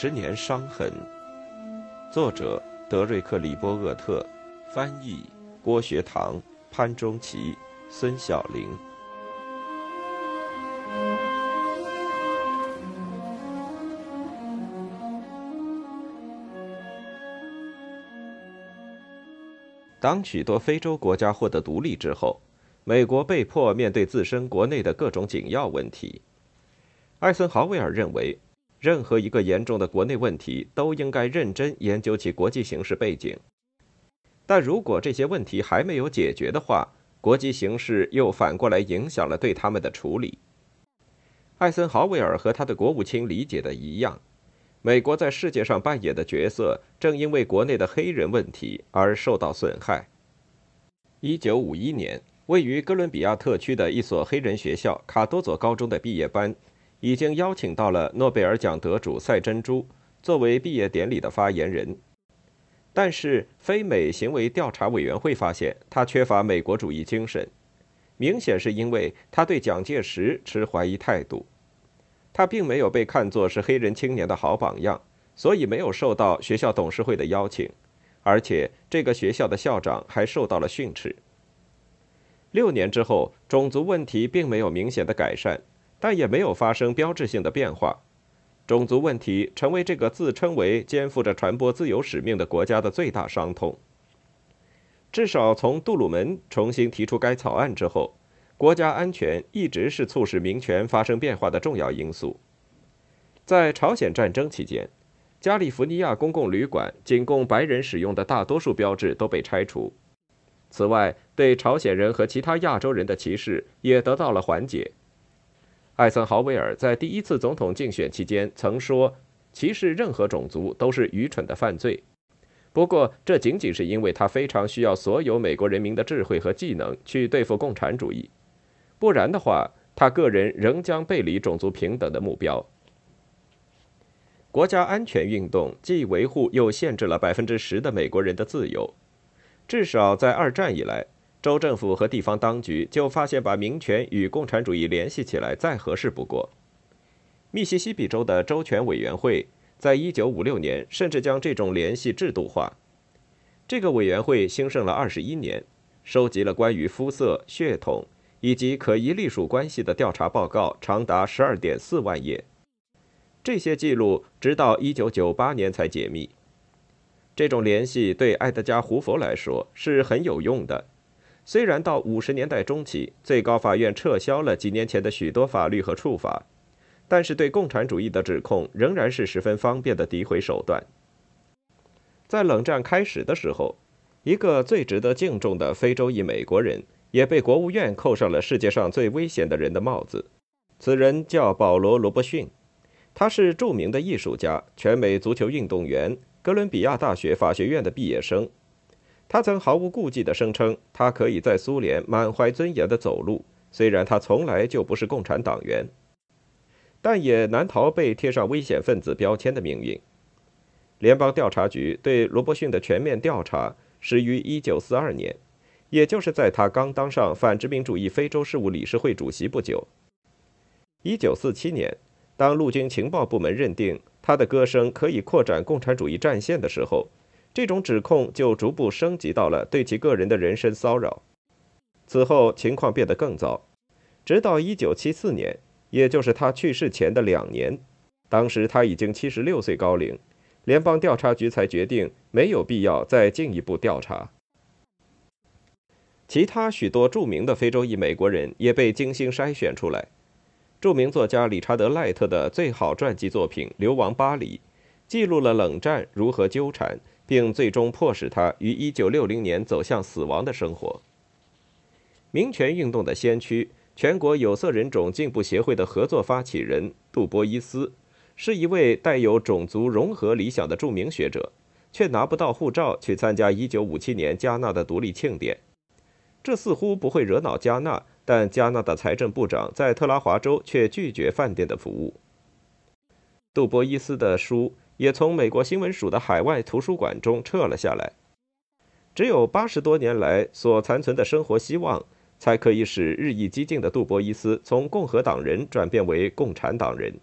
十年伤痕，作者德瑞克·里波厄特，翻译郭学堂、潘中奇、孙晓玲。当许多非洲国家获得独立之后，美国被迫面对自身国内的各种紧要问题。艾森豪威尔认为。任何一个严重的国内问题都应该认真研究其国际形势背景，但如果这些问题还没有解决的话，国际形势又反过来影响了对他们的处理。艾森豪威尔和他的国务卿理解的一样，美国在世界上扮演的角色正因为国内的黑人问题而受到损害。一九五一年，位于哥伦比亚特区的一所黑人学校卡多佐高中的毕业班。已经邀请到了诺贝尔奖得主赛珍珠作为毕业典礼的发言人，但是非美行为调查委员会发现他缺乏美国主义精神，明显是因为他对蒋介石持怀疑态度。他并没有被看作是黑人青年的好榜样，所以没有受到学校董事会的邀请，而且这个学校的校长还受到了训斥。六年之后，种族问题并没有明显的改善。但也没有发生标志性的变化，种族问题成为这个自称为肩负着传播自由使命的国家的最大伤痛。至少从杜鲁门重新提出该草案之后，国家安全一直是促使民权发生变化的重要因素。在朝鲜战争期间，加利福尼亚公共旅馆仅供白人使用的大多数标志都被拆除。此外，对朝鲜人和其他亚洲人的歧视也得到了缓解。艾森豪威尔在第一次总统竞选期间曾说：“歧视任何种族都是愚蠢的犯罪。”不过，这仅仅是因为他非常需要所有美国人民的智慧和技能去对付共产主义，不然的话，他个人仍将背离种族平等的目标。国家安全运动既维护又限制了百分之十的美国人的自由，至少在二战以来。州政府和地方当局就发现，把民权与共产主义联系起来再合适不过。密西西比州的州权委员会在1956年甚至将这种联系制度化。这个委员会兴盛了21年，收集了关于肤色、血统以及可疑隶属关系的调查报告，长达12.4万页。这些记录直到1998年才解密。这种联系对埃德加·胡佛来说是很有用的。虽然到五十年代中期，最高法院撤销了几年前的许多法律和处罚，但是对共产主义的指控仍然是十分方便的诋毁手段。在冷战开始的时候，一个最值得敬重的非洲裔美国人也被国务院扣上了世界上最危险的人的帽子。此人叫保罗·罗伯逊，他是著名的艺术家、全美足球运动员、哥伦比亚大学法学院的毕业生。他曾毫无顾忌地声称，他可以在苏联满怀尊严地走路，虽然他从来就不是共产党员，但也难逃被贴上危险分子标签的命运。联邦调查局对罗伯逊的全面调查始于1942年，也就是在他刚当上反殖民主义非洲事务理事会主席不久。1947年，当陆军情报部门认定他的歌声可以扩展共产主义战线的时候，这种指控就逐步升级到了对其个人的人身骚扰。此后情况变得更糟，直到1974年，也就是他去世前的两年，当时他已经76岁高龄，联邦调查局才决定没有必要再进一步调查。其他许多著名的非洲裔美国人也被精心筛选出来。著名作家理查德·赖特的最好传记作品《流亡巴黎》，记录了冷战如何纠缠。并最终迫使他于1960年走向死亡的生活。民权运动的先驱、全国有色人种进步协会的合作发起人杜波伊斯，是一位带有种族融合理想的著名学者，却拿不到护照去参加1957年加纳的独立庆典。这似乎不会惹恼加纳，但加纳的财政部长在特拉华州却拒绝饭店的服务。杜波伊斯的书。也从美国新闻署的海外图书馆中撤了下来。只有八十多年来所残存的生活希望，才可以使日益激进的杜波伊斯从共和党人转变为共产党人。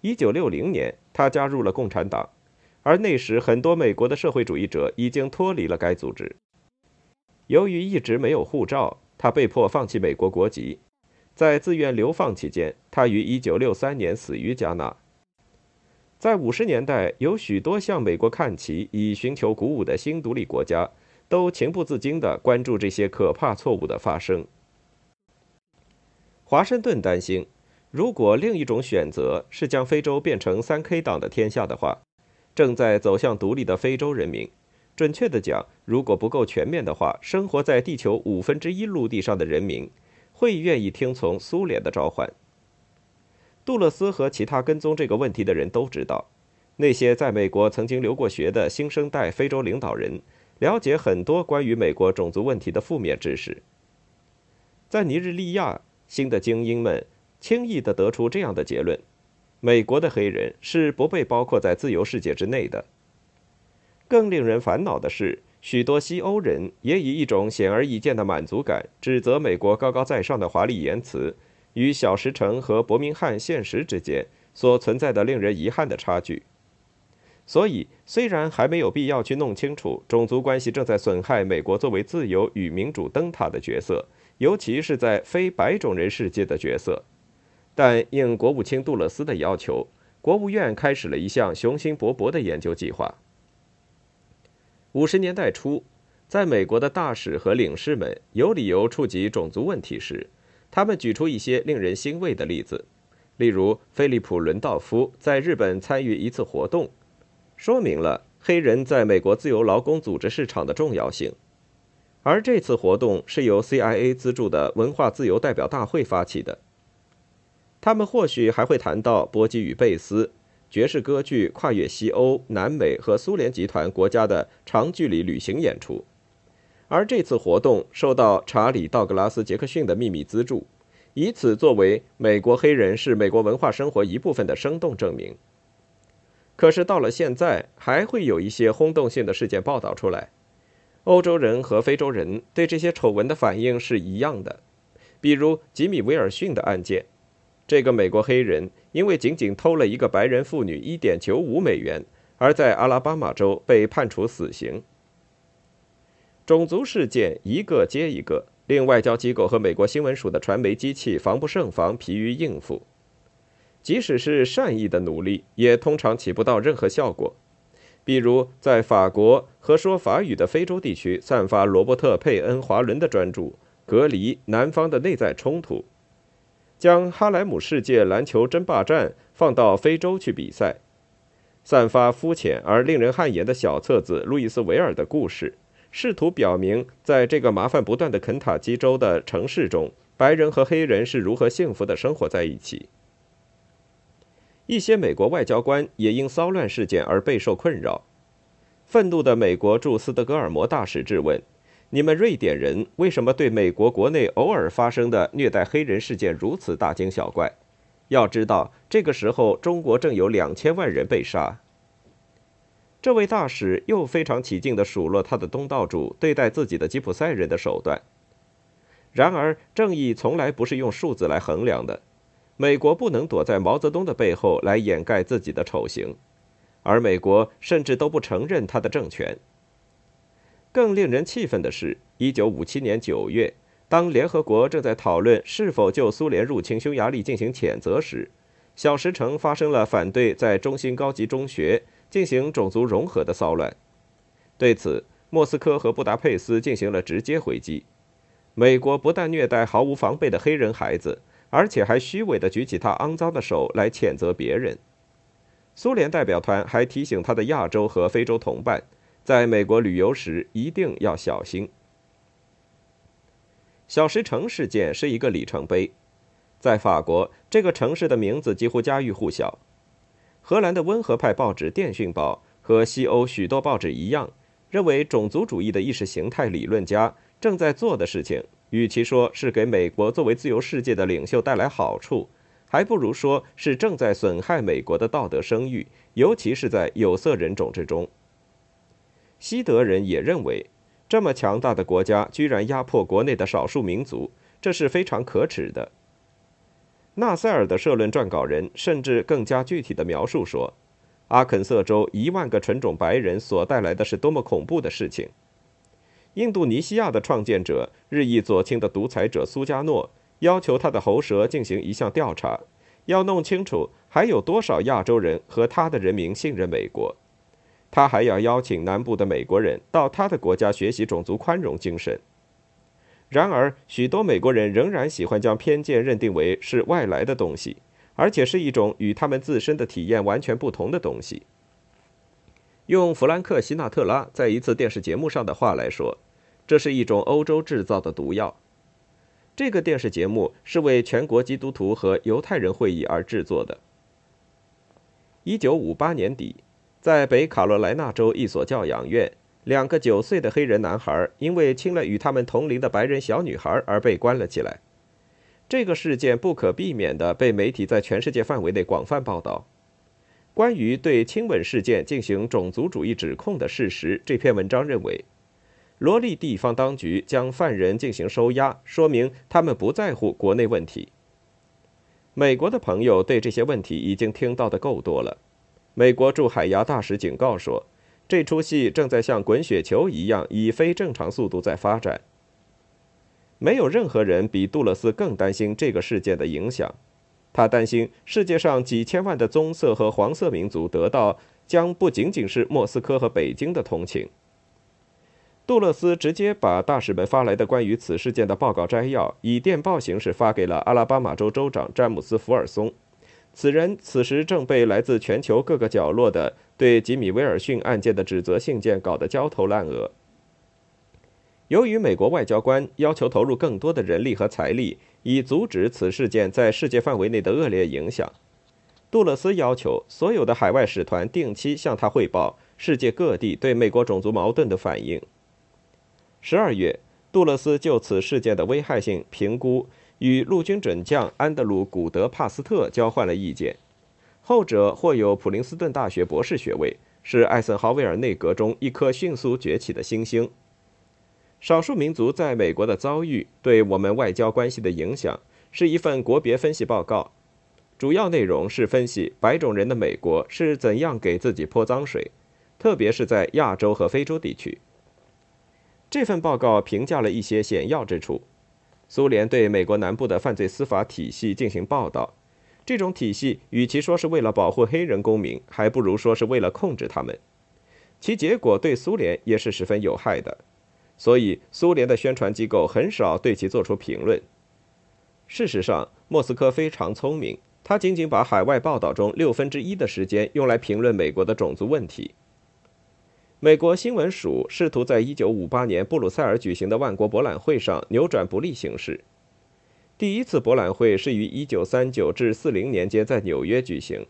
一九六零年，他加入了共产党，而那时很多美国的社会主义者已经脱离了该组织。由于一直没有护照，他被迫放弃美国国籍。在自愿流放期间，他于1963年死于加纳。在50年代，有许多向美国看齐、以寻求鼓舞的新独立国家，都情不自禁地关注这些可怕错误的发生。华盛顿担心，如果另一种选择是将非洲变成三 K 党的天下的话，正在走向独立的非洲人民，准确地讲，如果不够全面的话，生活在地球五分之一陆地上的人民，会愿意听从苏联的召唤。杜勒斯和其他跟踪这个问题的人都知道，那些在美国曾经留过学的新生代非洲领导人，了解很多关于美国种族问题的负面知识。在尼日利亚。新的精英们轻易地得出这样的结论：美国的黑人是不被包括在自由世界之内的。更令人烦恼的是，许多西欧人也以一种显而易见的满足感，指责美国高高在上的华丽言辞与小石城和伯明翰现实之间所存在的令人遗憾的差距。所以，虽然还没有必要去弄清楚种族关系正在损害美国作为自由与民主灯塔的角色。尤其是在非白种人世界的角色，但应国务卿杜勒斯的要求，国务院开始了一项雄心勃勃的研究计划。五十年代初，在美国的大使和领事们有理由触及种族问题时，他们举出一些令人欣慰的例子，例如菲利普·伦道夫在日本参与一次活动，说明了黑人在美国自由劳工组织市场的重要性。而这次活动是由 CIA 资助的文化自由代表大会发起的。他们或许还会谈到波基与贝斯、爵士歌剧跨越西欧、南美和苏联集团国家的长距离旅行演出。而这次活动受到查理·道格拉斯·杰克逊的秘密资助，以此作为美国黑人是美国文化生活一部分的生动证明。可是到了现在，还会有一些轰动性的事件报道出来。欧洲人和非洲人对这些丑闻的反应是一样的，比如吉米·威尔逊的案件，这个美国黑人因为仅仅偷了一个白人妇女1.95美元，而在阿拉巴马州被判处死刑。种族事件一个接一个，令外交机构和美国新闻署的传媒机器防不胜防，疲于应付。即使是善意的努力，也通常起不到任何效果。比如，在法国和说法语的非洲地区散发罗伯特·佩恩·华伦的专著《隔离南方的内在冲突》，将哈莱姆世界篮球争霸战放到非洲去比赛，散发肤浅而令人汗颜的小册子《路易斯·维尔的故事》，试图表明在这个麻烦不断的肯塔基州的城市中，白人和黑人是如何幸福地生活在一起。一些美国外交官也因骚乱事件而备受困扰。愤怒的美国驻斯德哥尔摩大使质问：“你们瑞典人为什么对美国国内偶尔发生的虐待黑人事件如此大惊小怪？要知道，这个时候中国正有两千万人被杀。”这位大使又非常起劲地数落他的东道主对待自己的吉普赛人的手段。然而，正义从来不是用数字来衡量的。美国不能躲在毛泽东的背后来掩盖自己的丑行，而美国甚至都不承认他的政权。更令人气愤的是，1957年9月，当联合国正在讨论是否就苏联入侵匈牙利进行谴责时，小石城发生了反对在中心高级中学进行种族融合的骚乱。对此，莫斯科和布达佩斯进行了直接回击。美国不但虐待毫无防备的黑人孩子。而且还虚伪地举起他肮脏的手来谴责别人。苏联代表团还提醒他的亚洲和非洲同伴，在美国旅游时一定要小心。小石城事件是一个里程碑，在法国，这个城市的名字几乎家喻户晓。荷兰的温和派报纸《电讯报》和西欧许多报纸一样，认为种族主义的意识形态理论家正在做的事情。与其说是给美国作为自由世界的领袖带来好处，还不如说是正在损害美国的道德声誉，尤其是在有色人种之中。西德人也认为，这么强大的国家居然压迫国内的少数民族，这是非常可耻的。纳塞尔的社论撰稿人甚至更加具体的描述说，阿肯色州一万个纯种白人所带来的是多么恐怖的事情。印度尼西亚的创建者、日益左倾的独裁者苏加诺要求他的喉舌进行一项调查，要弄清楚还有多少亚洲人和他的人民信任美国。他还要邀请南部的美国人到他的国家学习种族宽容精神。然而，许多美国人仍然喜欢将偏见认定为是外来的东西，而且是一种与他们自身的体验完全不同的东西。用弗兰克·希纳特拉在一次电视节目上的话来说，这是一种欧洲制造的毒药。这个电视节目是为全国基督徒和犹太人会议而制作的。一九五八年底，在北卡罗来纳州一所教养院。两个九岁的黑人男孩因为亲了与他们同龄的白人小女孩而被关了起来。这个事件不可避免地被媒体在全世界范围内广泛报道。关于对亲吻事件进行种族主义指控的事实，这篇文章认为，罗利地方当局将犯人进行收押，说明他们不在乎国内问题。美国的朋友对这些问题已经听到的够多了。美国驻海牙大使警告说。这出戏正在像滚雪球一样以非正常速度在发展。没有任何人比杜勒斯更担心这个事件的影响。他担心世界上几千万的棕色和黄色民族得到将不仅仅是莫斯科和北京的同情。杜勒斯直接把大使们发来的关于此事件的报告摘要以电报形式发给了阿拉巴马州州长詹姆斯·福尔松。此人此时正被来自全球各个角落的对吉米·威尔逊案件的指责信件搞得焦头烂额。由于美国外交官要求投入更多的人力和财力，以阻止此事件在世界范围内的恶劣影响，杜勒斯要求所有的海外使团定期向他汇报世界各地对美国种族矛盾的反应。十二月，杜勒斯就此事件的危害性评估。与陆军准将安德鲁·古德·帕斯特交换了意见，后者获有普林斯顿大学博士学位，是艾森豪威尔内阁中一颗迅速崛起的新星。少数民族在美国的遭遇对我们外交关系的影响是一份国别分析报告，主要内容是分析白种人的美国是怎样给自己泼脏水，特别是在亚洲和非洲地区。这份报告评价了一些显要之处。苏联对美国南部的犯罪司法体系进行报道，这种体系与其说是为了保护黑人公民，还不如说是为了控制他们。其结果对苏联也是十分有害的，所以苏联的宣传机构很少对其做出评论。事实上，莫斯科非常聪明，他仅仅把海外报道中六分之一的时间用来评论美国的种族问题。美国新闻署试图在1958年布鲁塞尔举行的万国博览会上扭转不利形势。第一次博览会是于1939至40年间在纽约举行，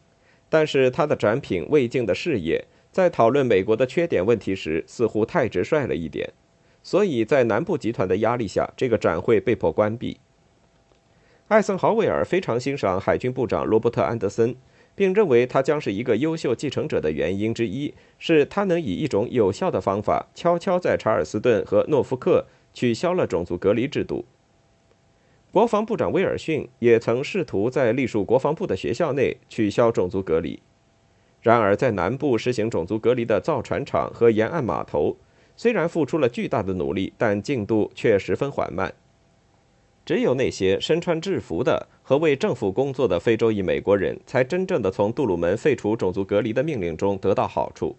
但是他的展品未尽的事业在讨论美国的缺点问题时似乎太直率了一点，所以在南部集团的压力下，这个展会被迫关闭。艾森豪威尔非常欣赏海军部长罗伯特·安德森。并认为他将是一个优秀继承者的原因之一，是他能以一种有效的方法，悄悄在查尔斯顿和诺福克取消了种族隔离制度。国防部长威尔逊也曾试图在隶属国防部的学校内取消种族隔离，然而在南部实行种族隔离的造船厂和沿岸码头，虽然付出了巨大的努力，但进度却十分缓慢。只有那些身穿制服的和为政府工作的非洲裔美国人才真正的从杜鲁门废除种族隔离的命令中得到好处，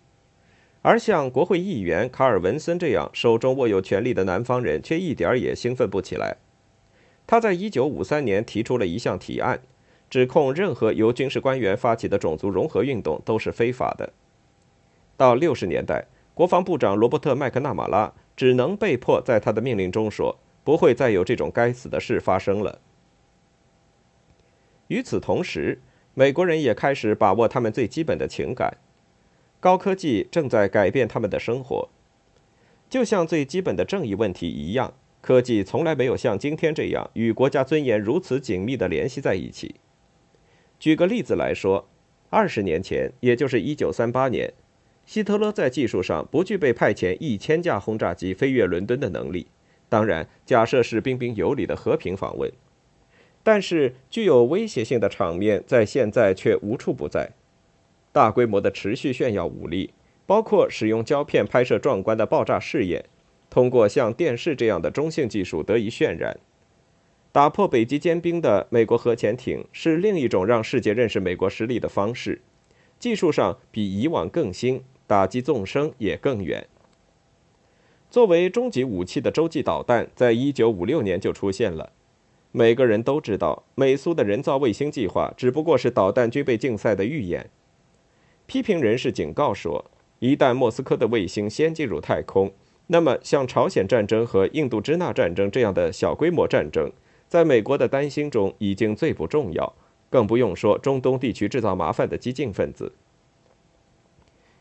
而像国会议员卡尔文森这样手中握有权力的南方人却一点儿也兴奋不起来。他在1953年提出了一项提案，指控任何由军事官员发起的种族融合运动都是非法的。到60年代，国防部长罗伯特·麦克纳马拉只能被迫在他的命令中说。不会再有这种该死的事发生了。与此同时，美国人也开始把握他们最基本的情感。高科技正在改变他们的生活，就像最基本的正义问题一样，科技从来没有像今天这样与国家尊严如此紧密地联系在一起。举个例子来说，二十年前，也就是一九三八年，希特勒在技术上不具备派遣一千架轰炸机飞越伦敦的能力。当然，假设是彬彬有礼的和平访问，但是具有威胁性的场面在现在却无处不在。大规模的持续炫耀武力，包括使用胶片拍摄壮观的爆炸试验，通过像电视这样的中性技术得以渲染。打破北极坚冰的美国核潜艇是另一种让世界认识美国实力的方式，技术上比以往更新，打击纵深也更远。作为终极武器的洲际导弹，在一九五六年就出现了。每个人都知道，美苏的人造卫星计划只不过是导弹军备竞赛的预演。批评人士警告说，一旦莫斯科的卫星先进入太空，那么像朝鲜战争和印度支那战争这样的小规模战争，在美国的担心中已经最不重要，更不用说中东地区制造麻烦的激进分子。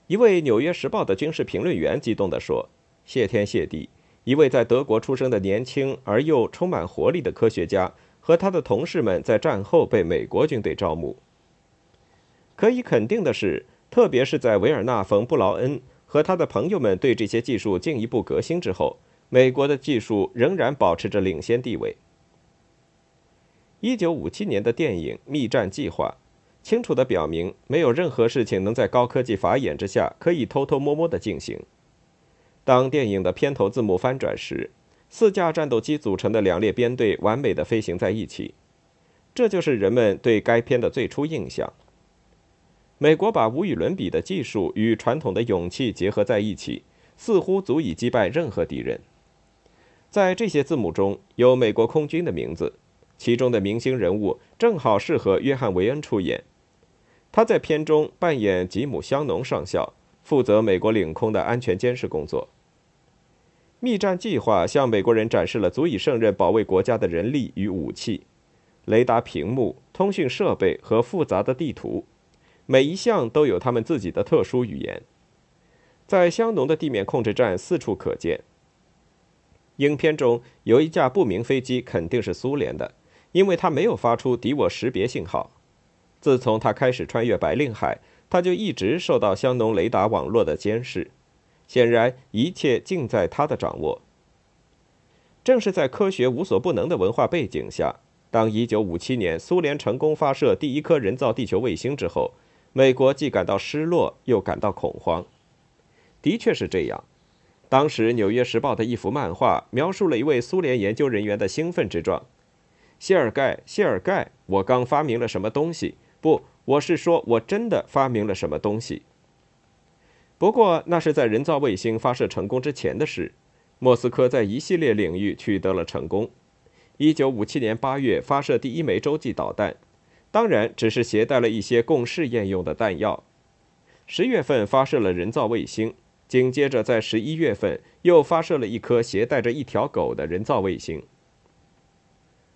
一位《纽约时报》的军事评论员激动地说：“谢天谢地！”一位在德国出生的年轻而又充满活力的科学家和他的同事们在战后被美国军队招募。可以肯定的是，特别是在维尔纳·冯·布劳恩和他的朋友们对这些技术进一步革新之后，美国的技术仍然保持着领先地位。一九五七年的电影《密战计划》清楚地表明，没有任何事情能在高科技法眼之下可以偷偷摸摸地进行。当电影的片头字幕翻转时，四架战斗机组成的两列编队完美的飞行在一起，这就是人们对该片的最初印象。美国把无与伦比的技术与传统的勇气结合在一起，似乎足以击败任何敌人。在这些字母中有美国空军的名字，其中的明星人物正好适合约翰·维恩出演。他在片中扮演吉姆·香农上校。负责美国领空的安全监视工作。密战计划向美国人展示了足以胜任保卫国家的人力与武器、雷达屏幕、通讯设备和复杂的地图，每一项都有他们自己的特殊语言。在香农的地面控制站四处可见。影片中有一架不明飞机，肯定是苏联的，因为它没有发出敌我识别信号。自从它开始穿越白令海。他就一直受到香农雷达网络的监视，显然一切尽在他的掌握。正是在科学无所不能的文化背景下，当1957年苏联成功发射第一颗人造地球卫星之后，美国既感到失落，又感到恐慌。的确是这样。当时《纽约时报》的一幅漫画描述了一位苏联研究人员的兴奋之状：“谢尔盖，谢尔盖，我刚发明了什么东西？不。”我是说，我真的发明了什么东西。不过，那是在人造卫星发射成功之前的事。莫斯科在一系列领域取得了成功。一九五七年八月发射第一枚洲际导弹，当然只是携带了一些供试验用的弹药。十月份发射了人造卫星，紧接着在十一月份又发射了一颗携带着一条狗的人造卫星。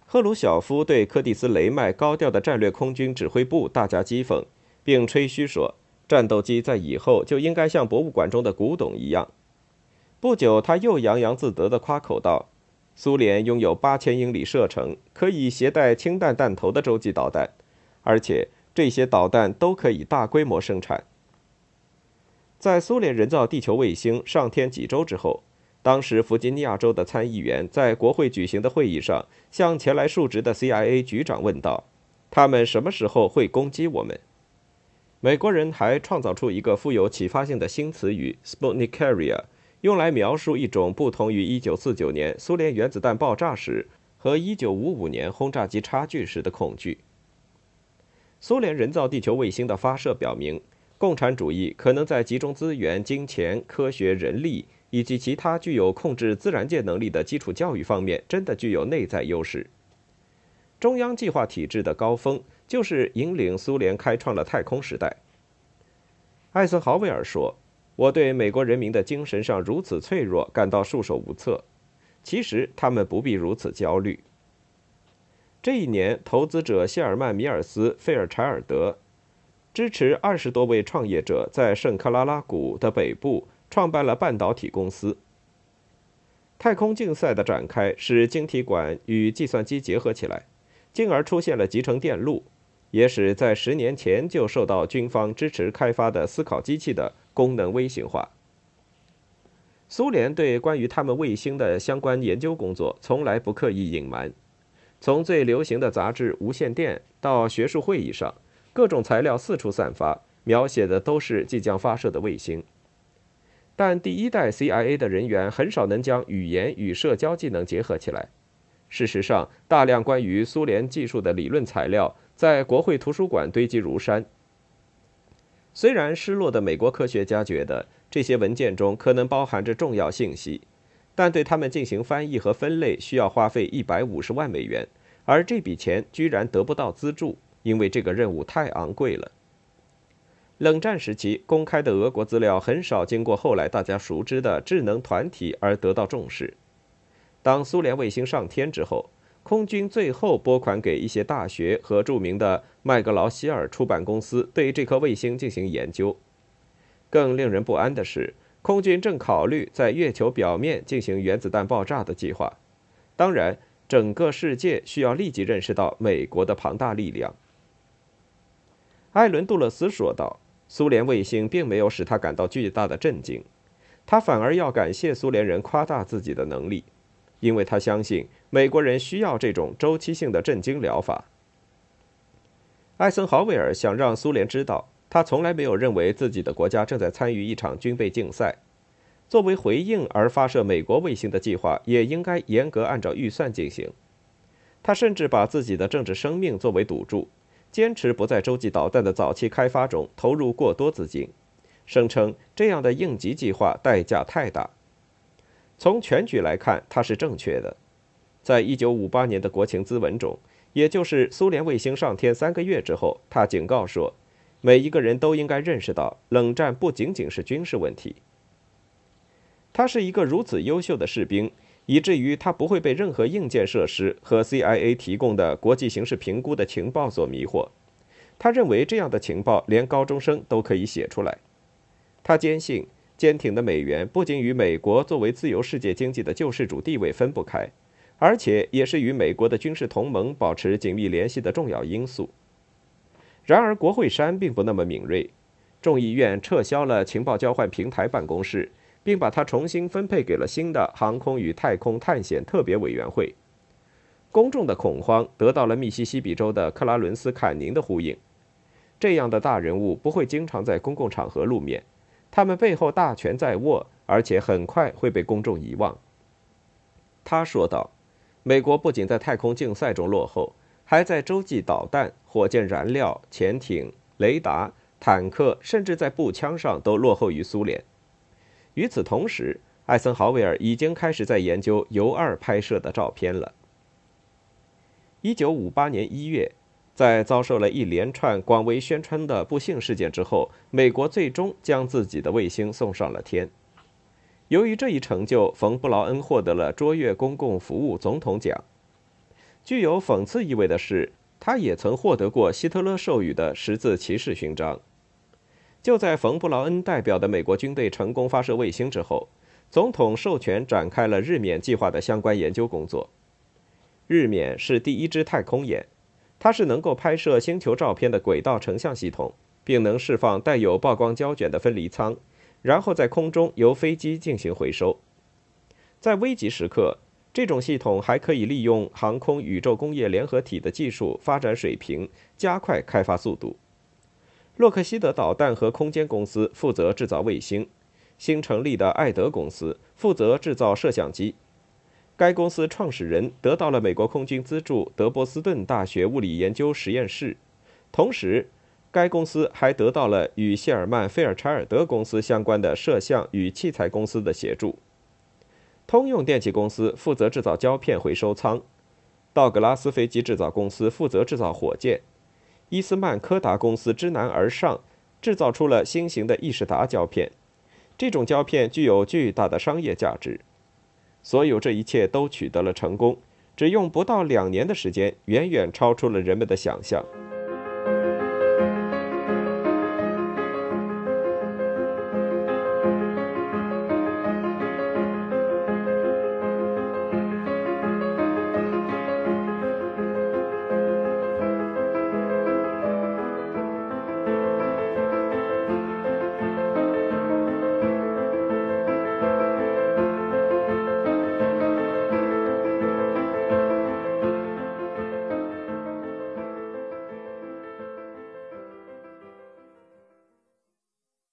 赫鲁晓夫对柯蒂斯·雷麦高调的战略空军指挥部大加讥讽，并吹嘘说，战斗机在以后就应该像博物馆中的古董一样。不久，他又洋洋自得地夸口道：“苏联拥有八千英里射程、可以携带氢弹弹头的洲际导弹，而且这些导弹都可以大规模生产。”在苏联人造地球卫星上天几周之后。当时，弗吉尼亚州的参议员在国会举行的会议上，向前来述职的 CIA 局长问道：“他们什么时候会攻击我们？”美国人还创造出一个富有启发性的新词语 “Sputnikaria”，用来描述一种不同于1949年苏联原子弹爆炸时和1955年轰炸机差距时的恐惧。苏联人造地球卫星的发射表明，共产主义可能在集中资源、金钱、科学、人力。以及其他具有控制自然界能力的基础教育方面，真的具有内在优势。中央计划体制的高峰就是引领苏联开创了太空时代。艾森豪威尔说：“我对美国人民的精神上如此脆弱感到束手无策。其实他们不必如此焦虑。”这一年，投资者谢尔曼·米尔斯·费尔柴尔德支持二十多位创业者在圣克拉拉谷的北部。创办了半导体公司。太空竞赛的展开使晶体管与计算机结合起来，进而出现了集成电路，也使在十年前就受到军方支持开发的思考机器的功能微型化。苏联对关于他们卫星的相关研究工作从来不刻意隐瞒，从最流行的杂志《无线电》到学术会议上，各种材料四处散发，描写的都是即将发射的卫星。但第一代 CIA 的人员很少能将语言与社交技能结合起来。事实上，大量关于苏联技术的理论材料在国会图书馆堆积如山。虽然失落的美国科学家觉得这些文件中可能包含着重要信息，但对他们进行翻译和分类需要花费一百五十万美元，而这笔钱居然得不到资助，因为这个任务太昂贵了。冷战时期公开的俄国资料很少经过后来大家熟知的智能团体而得到重视。当苏联卫星上天之后，空军最后拨款给一些大学和著名的麦格劳希尔出版公司对这颗卫星进行研究。更令人不安的是，空军正考虑在月球表面进行原子弹爆炸的计划。当然，整个世界需要立即认识到美国的庞大力量。艾伦·杜勒斯说道。苏联卫星并没有使他感到巨大的震惊，他反而要感谢苏联人夸大自己的能力，因为他相信美国人需要这种周期性的震惊疗法。艾森豪威尔想让苏联知道，他从来没有认为自己的国家正在参与一场军备竞赛。作为回应而发射美国卫星的计划也应该严格按照预算进行。他甚至把自己的政治生命作为赌注。坚持不在洲际导弹的早期开发中投入过多资金，声称这样的应急计划代价太大。从全局来看，他是正确的。在一九五八年的国情咨文中，也就是苏联卫星上天三个月之后，他警告说，每一个人都应该认识到，冷战不仅仅是军事问题。他是一个如此优秀的士兵。以至于他不会被任何硬件设施和 CIA 提供的国际形势评估的情报所迷惑。他认为这样的情报连高中生都可以写出来。他坚信坚挺的美元不仅与美国作为自由世界经济的救世主地位分不开，而且也是与美国的军事同盟保持紧密联系的重要因素。然而，国会山并不那么敏锐。众议院撤销了情报交换平台办公室。并把它重新分配给了新的航空与太空探险特别委员会。公众的恐慌得到了密西西比州的克拉伦斯·坎宁的呼应。这样的大人物不会经常在公共场合露面，他们背后大权在握，而且很快会被公众遗忘。他说道：“美国不仅在太空竞赛中落后，还在洲际导弹、火箭燃料、潜艇、雷达、坦克，甚至在步枪上都落后于苏联。”与此同时，艾森豪威尔已经开始在研究尤二拍摄的照片了。一九五八年一月，在遭受了一连串广为宣传的不幸事件之后，美国最终将自己的卫星送上了天。由于这一成就，冯·布劳恩获得了卓越公共服务总统奖。具有讽刺意味的是，他也曾获得过希特勒授予的十字骑士勋章。就在冯·布劳恩代表的美国军队成功发射卫星之后，总统授权展开了日冕计划的相关研究工作。日冕是第一支太空眼，它是能够拍摄星球照片的轨道成像系统，并能释放带有曝光胶卷的分离舱，然后在空中由飞机进行回收。在危急时刻，这种系统还可以利用航空宇宙工业联合体的技术发展水平，加快开发速度。洛克希德导弹和空间公司负责制造卫星，新成立的艾德公司负责制造摄像机。该公司创始人得到了美国空军资助德波斯顿大学物理研究实验室，同时，该公司还得到了与谢尔曼·菲尔柴尔德公司相关的摄像与器材公司的协助。通用电气公司负责制造胶片回收舱，道格拉斯飞机制造公司负责制造火箭。伊斯曼柯达公司知难而上，制造出了新型的易士达胶片。这种胶片具有巨大的商业价值。所有这一切都取得了成功，只用不到两年的时间，远远超出了人们的想象。